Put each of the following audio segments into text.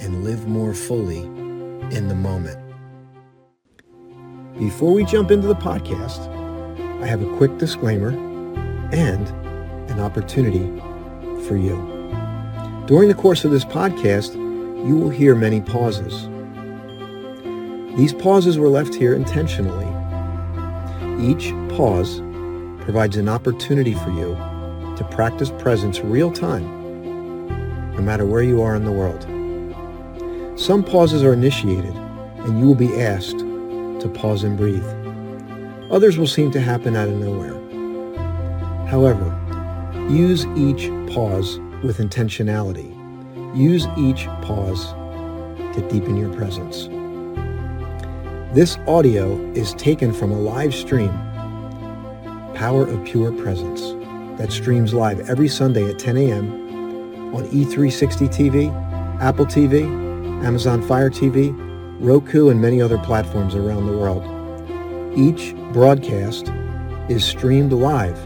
and live more fully in the moment. Before we jump into the podcast, I have a quick disclaimer and an opportunity for you. During the course of this podcast, you will hear many pauses. These pauses were left here intentionally. Each pause provides an opportunity for you to practice presence real time, no matter where you are in the world. Some pauses are initiated, and you will be asked to pause and breathe. Others will seem to happen out of nowhere. However, use each pause with intentionality. Use each pause to deepen your presence. This audio is taken from a live stream, Power of Pure Presence, that streams live every Sunday at 10 a.m. on E360 TV, Apple TV, Amazon Fire TV, Roku, and many other platforms around the world. Each broadcast is streamed live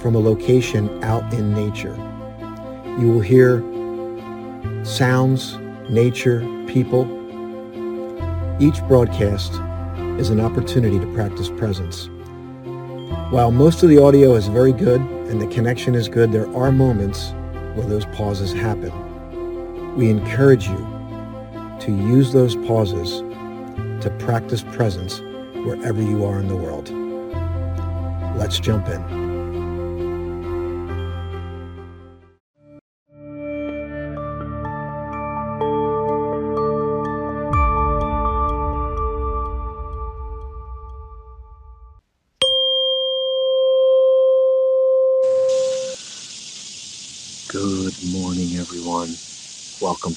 from a location out in nature. You will hear sounds, nature, people. Each broadcast is an opportunity to practice presence. While most of the audio is very good and the connection is good, there are moments where those pauses happen. We encourage you to use those pauses to practice presence wherever you are in the world. Let's jump in.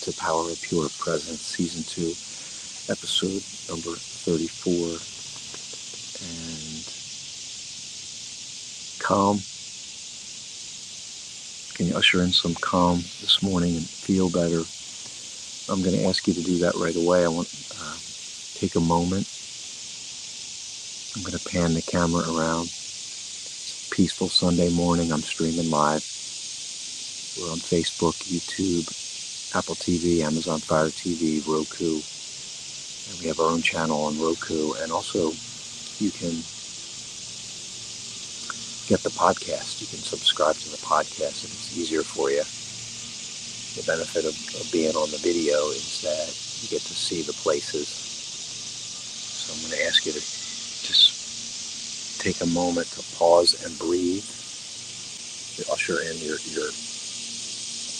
To Power of Pure Presence, Season 2, Episode number 34. And calm. Can you usher in some calm this morning and feel better? I'm going to ask you to do that right away. I want to uh, take a moment. I'm going to pan the camera around. It's a peaceful Sunday morning. I'm streaming live. We're on Facebook, YouTube, Apple TV, Amazon Fire TV, Roku. And we have our own channel on Roku. And also, you can get the podcast. You can subscribe to the podcast if it's easier for you. The benefit of, of being on the video is that you get to see the places. So I'm going to ask you to just take a moment to pause and breathe. To usher in your, your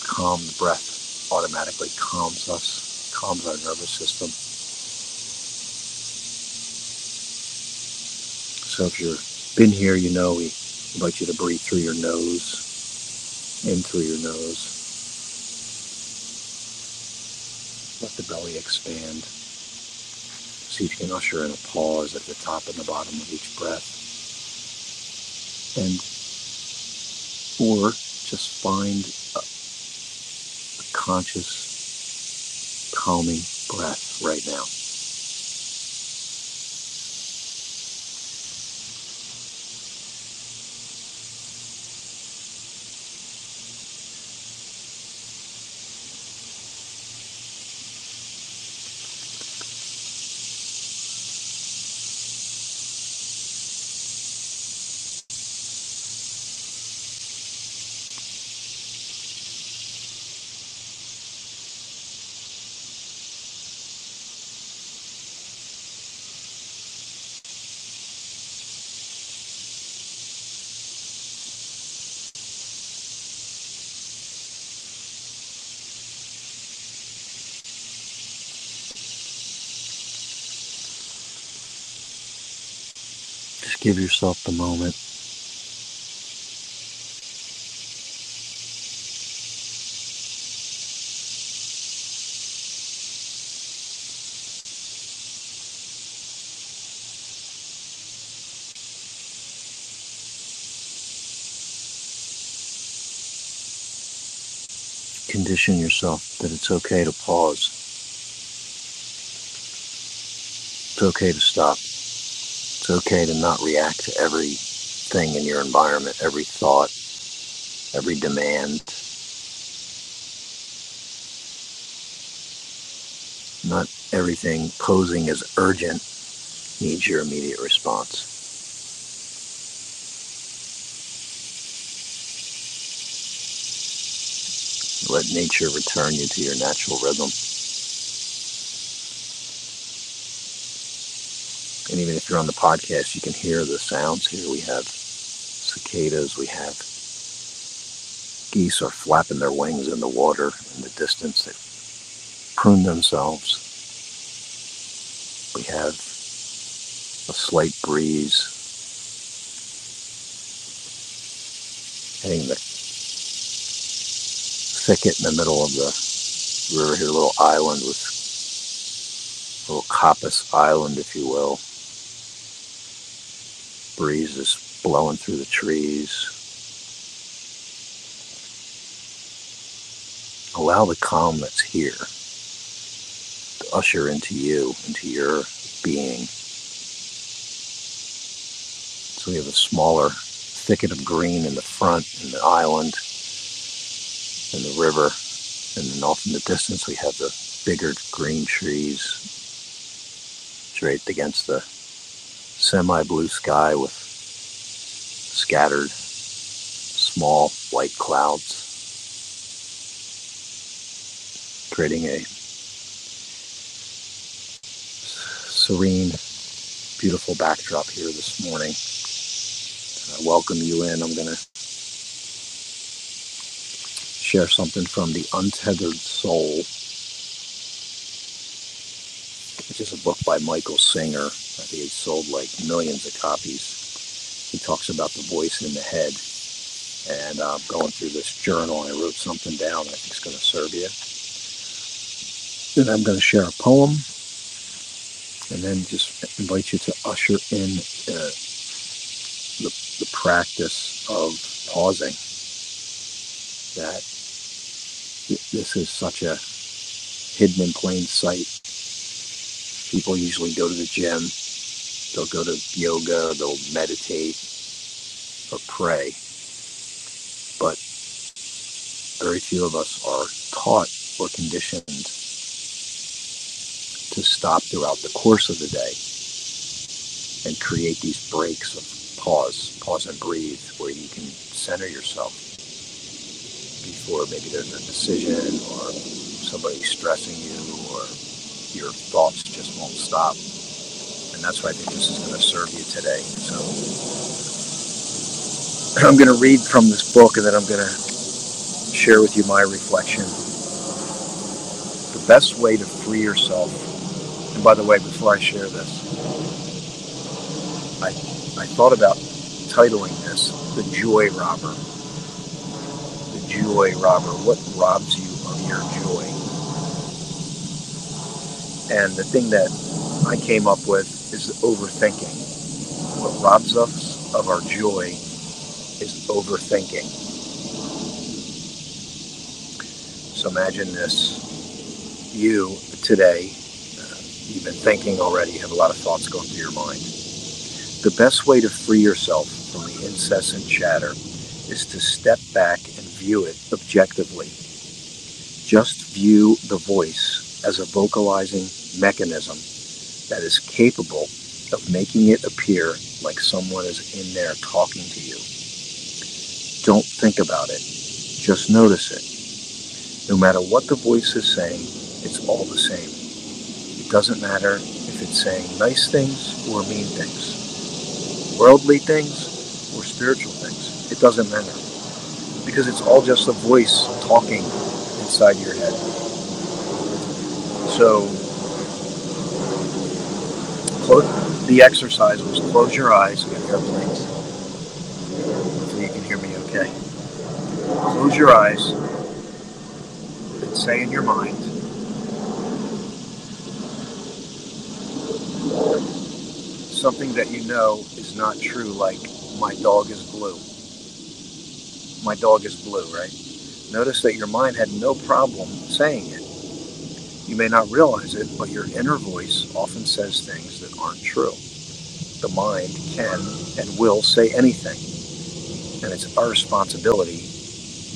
calm breath automatically calms us, calms our nervous system. So if you've been here, you know we invite you to breathe through your nose, in through your nose. Let the belly expand. See if you can usher in a pause at the top and the bottom of each breath. And or just find conscious, calming breath right now. give yourself the moment. Condition yourself that it's okay to pause. It's okay to stop. It's okay to not react to everything in your environment, every thought, every demand. Not everything posing as urgent needs your immediate response. Let nature return you to your natural rhythm. And even if you're on the podcast, you can hear the sounds here. We have cicadas, we have geese are flapping their wings in the water in the distance. They prune themselves. We have a slight breeze hitting the thicket in the middle of the river here, a little island with a little coppice island, if you will. Breeze is blowing through the trees. Allow the calm that's here to usher into you, into your being. So we have a smaller thicket of green in the front in the island and the river. And then off in the distance, we have the bigger green trees draped against the semi blue sky with scattered small white clouds, creating a serene, beautiful backdrop here this morning. I welcome you in. I'm going to share something from The Untethered Soul, which is a book by Michael Singer. I think sold like millions of copies. He talks about the voice in the head. And I'm uh, going through this journal. I wrote something down I think is going to serve you. Then I'm going to share a poem and then just invite you to usher in uh, the, the practice of pausing. That this is such a hidden in plain sight. People usually go to the gym, they'll go to yoga, they'll meditate or pray. But very few of us are taught or conditioned to stop throughout the course of the day and create these breaks of pause, pause and breathe, where you can center yourself before maybe there's a decision or somebody stressing you or your thoughts just won't stop. And that's why I think this is going to serve you today. So I'm going to read from this book and then I'm going to share with you my reflection. The best way to free yourself, and by the way, before I share this, I, I thought about titling this The Joy Robber The joy robber? What robs you of your joy? And the thing that I came up with is overthinking. What robs us of our joy is overthinking. So imagine this. You today, uh, you've been thinking already, you have a lot of thoughts going through your mind. The best way to free yourself from the incessant chatter is to step back and view it objectively. Just view the voice as a vocalizing mechanism that is capable of making it appear like someone is in there talking to you. Don't think about it. Just notice it. No matter what the voice is saying, it's all the same. It doesn't matter if it's saying nice things or mean things, worldly things or spiritual things. It doesn't matter because it's all just a voice talking inside your head. So, close, the exercise was close your eyes and airplanes. So you can hear me okay. Close your eyes and say in your mind, something that you know is not true, like my dog is blue my dog is blue, right? Notice that your mind had no problem saying it. You may not realize it, but your inner voice often says things that aren't true. The mind can and will say anything, and it's our responsibility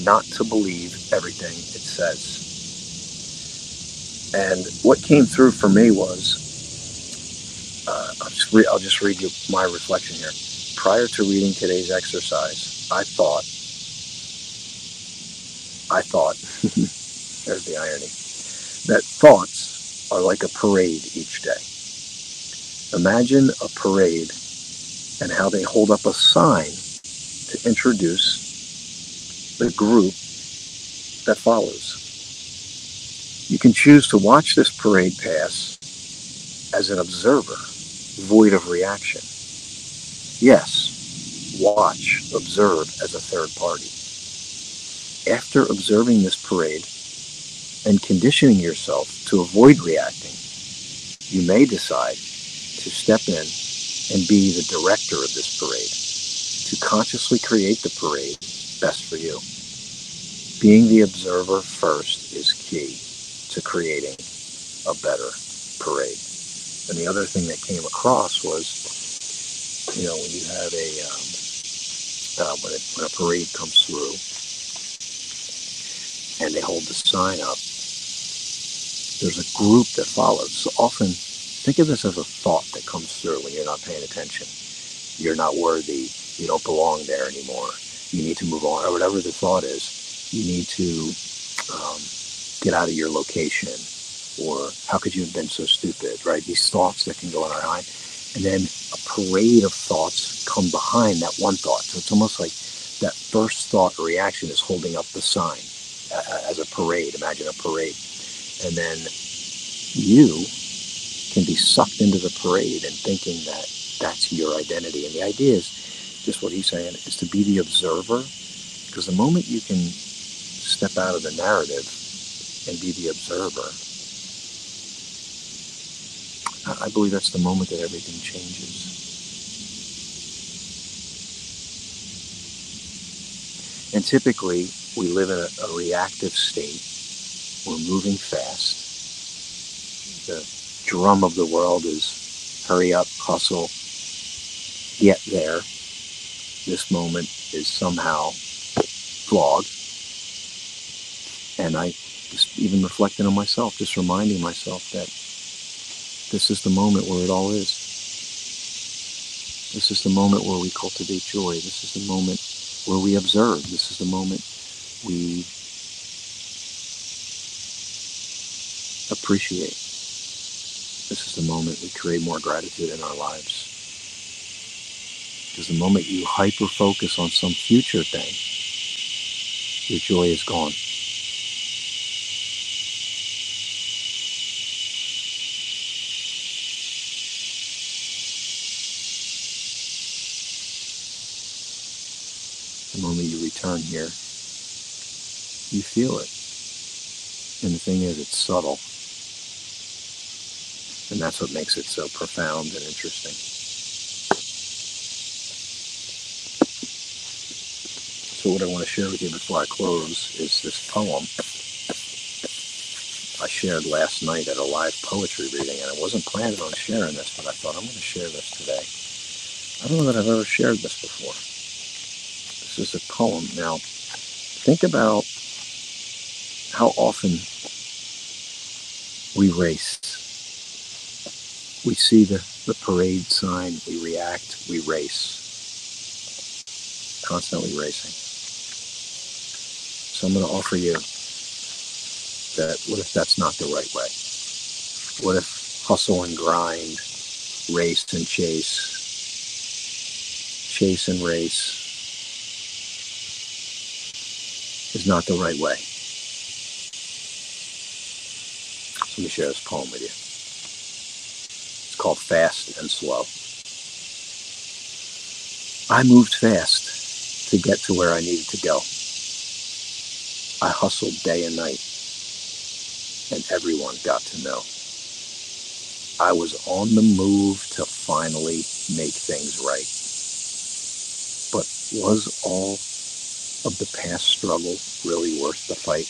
not to believe everything it says. And what came through for me was uh, I'll, just re- I'll just read you my reflection here. Prior to reading today's exercise, I thought, I thought, there's the irony, thoughts are like a parade each day. Imagine a parade and how they hold up a sign to introduce the group that follows. You can choose to watch this parade pass as an observer, void of reaction. Yes, watch, observe as a third party. After observing this parade and conditioning yourself to avoid reacting, you may decide to step in and be the director of this parade, to consciously create the parade best for you. Being the observer first is key to creating a better parade. And the other thing that came across was, you know, when you have a um, uh, when, when a parade comes through and they hold the sign up, there's a group that follows. So often, think of this as a thought that comes through when you're not paying attention. You're not worthy. You don't belong there anymore. You need to move on, or whatever the thought is. You need to um, get out of your location or how could you have been so stupid, right? These thoughts that can go in our mind. And then a parade of thoughts come behind that one thought. So it's almost like that first thought reaction is holding up the sign as a parade. Imagine a parade. And then you can be sucked into the parade and thinking that that's your identity. And the idea is just what he's saying is to be the observer. Because the moment you can step out of the narrative and be the observer, I believe that's the moment that everything changes. And typically, we live in a, a reactive state. We're moving fast. The drum of the world is hurry up, hustle, get there. This moment is somehow flawed. And I just even reflecting on myself, just reminding myself that this is the moment where it all is. This is the moment where we cultivate joy. This is the moment where we observe. This is the moment we appreciate. This is the moment we create more gratitude in our lives. Because the moment you hyper focus on some future thing, your joy is gone. the moment you return here, you feel it. And the thing is, it's subtle. And that's what makes it so profound and interesting. So what I want to share with you before I close is this poem I shared last night at a live poetry reading, and I wasn't planning on sharing this, but I thought I'm going to share this today. I don't know that I've ever shared this before. This is a poem. Now, think about how often we race. We see the, the parade sign, we react, we race. Constantly racing. So I'm going to offer you that what if that's not the right way? What if hustle and grind, race and chase, chase and race, is not the right way. Let me share this poem with you. Called Fast and Slow. I moved fast to get to where I needed to go. I hustled day and night, and everyone got to know. I was on the move to finally make things right. But was all of the past struggle really worth the fight?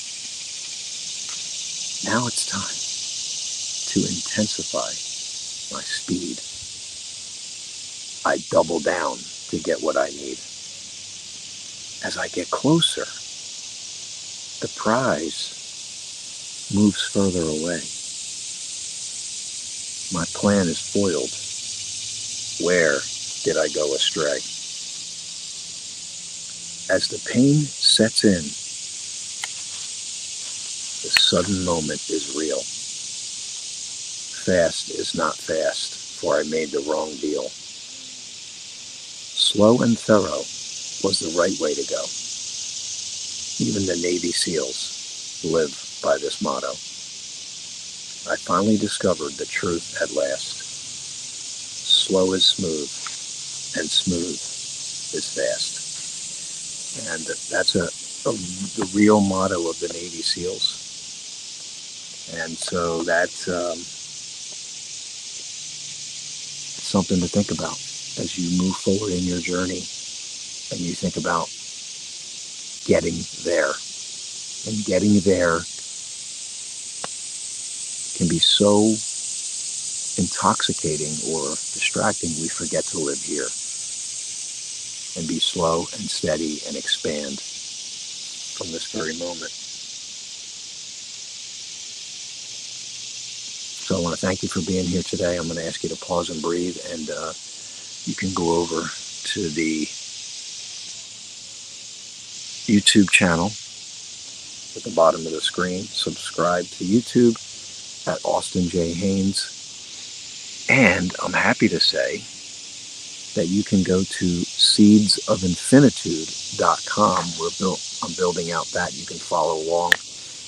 Now it's time to intensify my speed. I double down to get what I need. As I get closer, the prize moves further away. My plan is foiled. Where did I go astray? As the pain sets in, the sudden moment is real. Fast is not fast, for I made the wrong deal. Slow and thorough was the right way to go. Even the Navy SEALs live by this motto. I finally discovered the truth at last. Slow is smooth, and smooth is fast. And that's a, a the real motto of the Navy SEALs. And so that's um, something to think about as you move forward in your journey and you think about getting there. And getting there can be so intoxicating or distracting, we forget to live here and be slow and steady and expand from this very moment. So I want to thank you for being here today. I'm going to ask you to pause and breathe, and uh, you can go over to the YouTube channel at the bottom of the screen. Subscribe to YouTube at Austin J. Haynes. And I'm happy to say that you can go to seedsofinfinitude.com. We're built, I'm building out that. You can follow along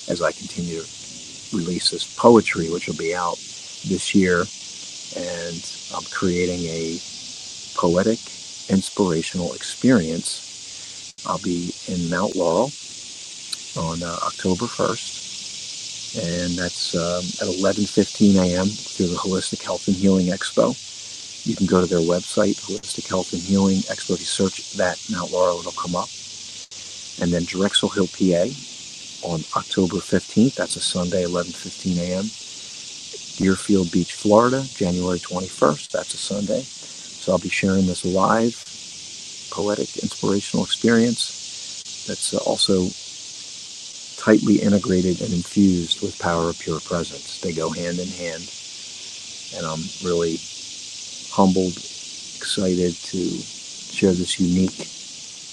as I continue to release this poetry, which will be out this year. And I'm creating a poetic, inspirational experience. I'll be in Mount Laurel on uh, October 1st and that's um, at 11:15 a.m. through the Holistic Health and Healing Expo. You can go to their website, Holistic Health and Healing Expo. If you search that Mount Laurel, it'll come up. And then Drexel Hill, PA, on October 15th. That's a Sunday, 11:15 a.m. Deerfield Beach, Florida, January 21st. That's a Sunday. So I'll be sharing this live, poetic, inspirational experience. That's uh, also tightly integrated and infused with power of pure presence. They go hand in hand. And I'm really humbled, excited to share this unique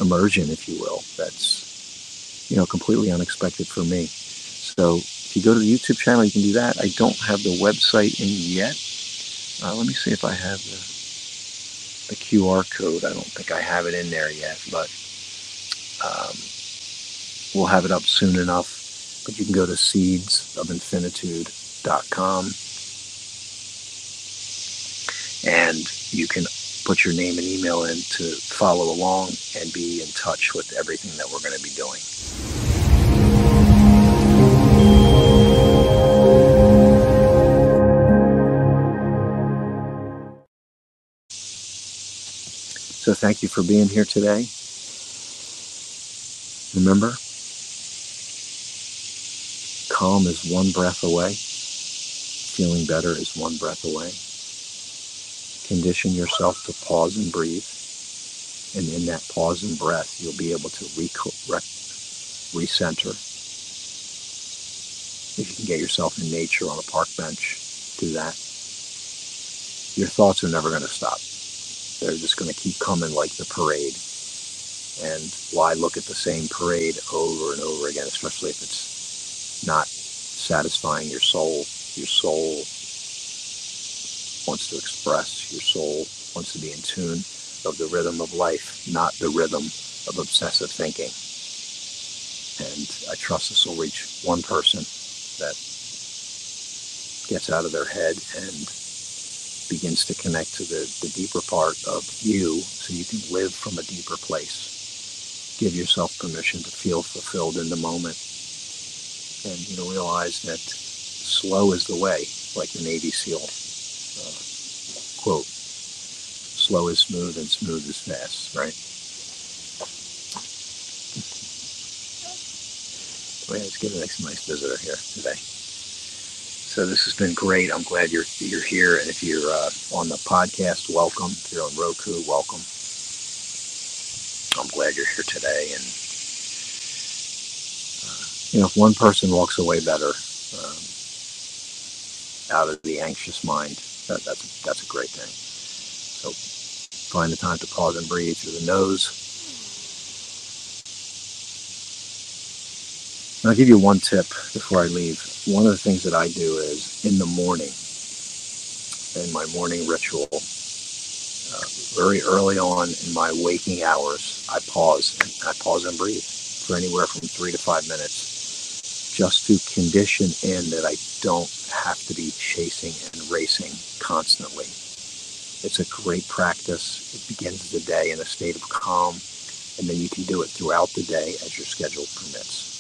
immersion, if you will, that's, you know, completely unexpected for me. So if you go to the YouTube channel, you can do that. I don't have the website in yet. Uh, let me see if I have the, the QR code. I don't think I have it in there yet, but um, we'll have it up soon enough. But you can go to seedsofinfinitude.com and you can put your name and email in to follow along and be in touch with everything that we're going to be doing. So thank you for being here today. Remember, calm is one breath away. Feeling better is one breath away. Condition yourself to pause and breathe. And in that pause and breath, you'll be able to recenter. If you can get yourself in nature on a park bench, do that. Your thoughts are never going to stop. They're just going to keep coming like the parade. And why look at the same parade over and over again, especially if it's not satisfying your soul? Your soul wants to express, your soul wants to be in tune of the rhythm of life, not the rhythm of obsessive thinking. And I trust this will reach one person that gets out of their head and begins to connect to the, the deeper part of you so you can live from a deeper place. Give yourself permission to feel fulfilled in the moment and you know realize that slow is the way, like the Navy SEAL uh, quote. Slow is smooth and smooth is fast, right? Well, it's getting a nice, nice visitor here today. So this has been great. I'm glad you're you're here, and if you're uh, on the podcast, welcome. If you're on Roku, welcome. I'm glad you're here today, and uh, you know, if one person walks away better um, out of the anxious mind, that, that's that's a great thing. So find the time to pause and breathe through the nose. And I'll give you one tip before I leave. One of the things that I do is in the morning, in my morning ritual, uh, very early on in my waking hours, I pause and I pause and breathe for anywhere from three to five minutes, just to condition in that I don't have to be chasing and racing constantly. It's a great practice. It begins the day in a state of calm, and then you can do it throughout the day as your schedule permits.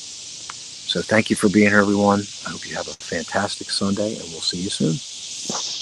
So thank you for being here, everyone. I hope you have a fantastic Sunday, and we'll see you soon.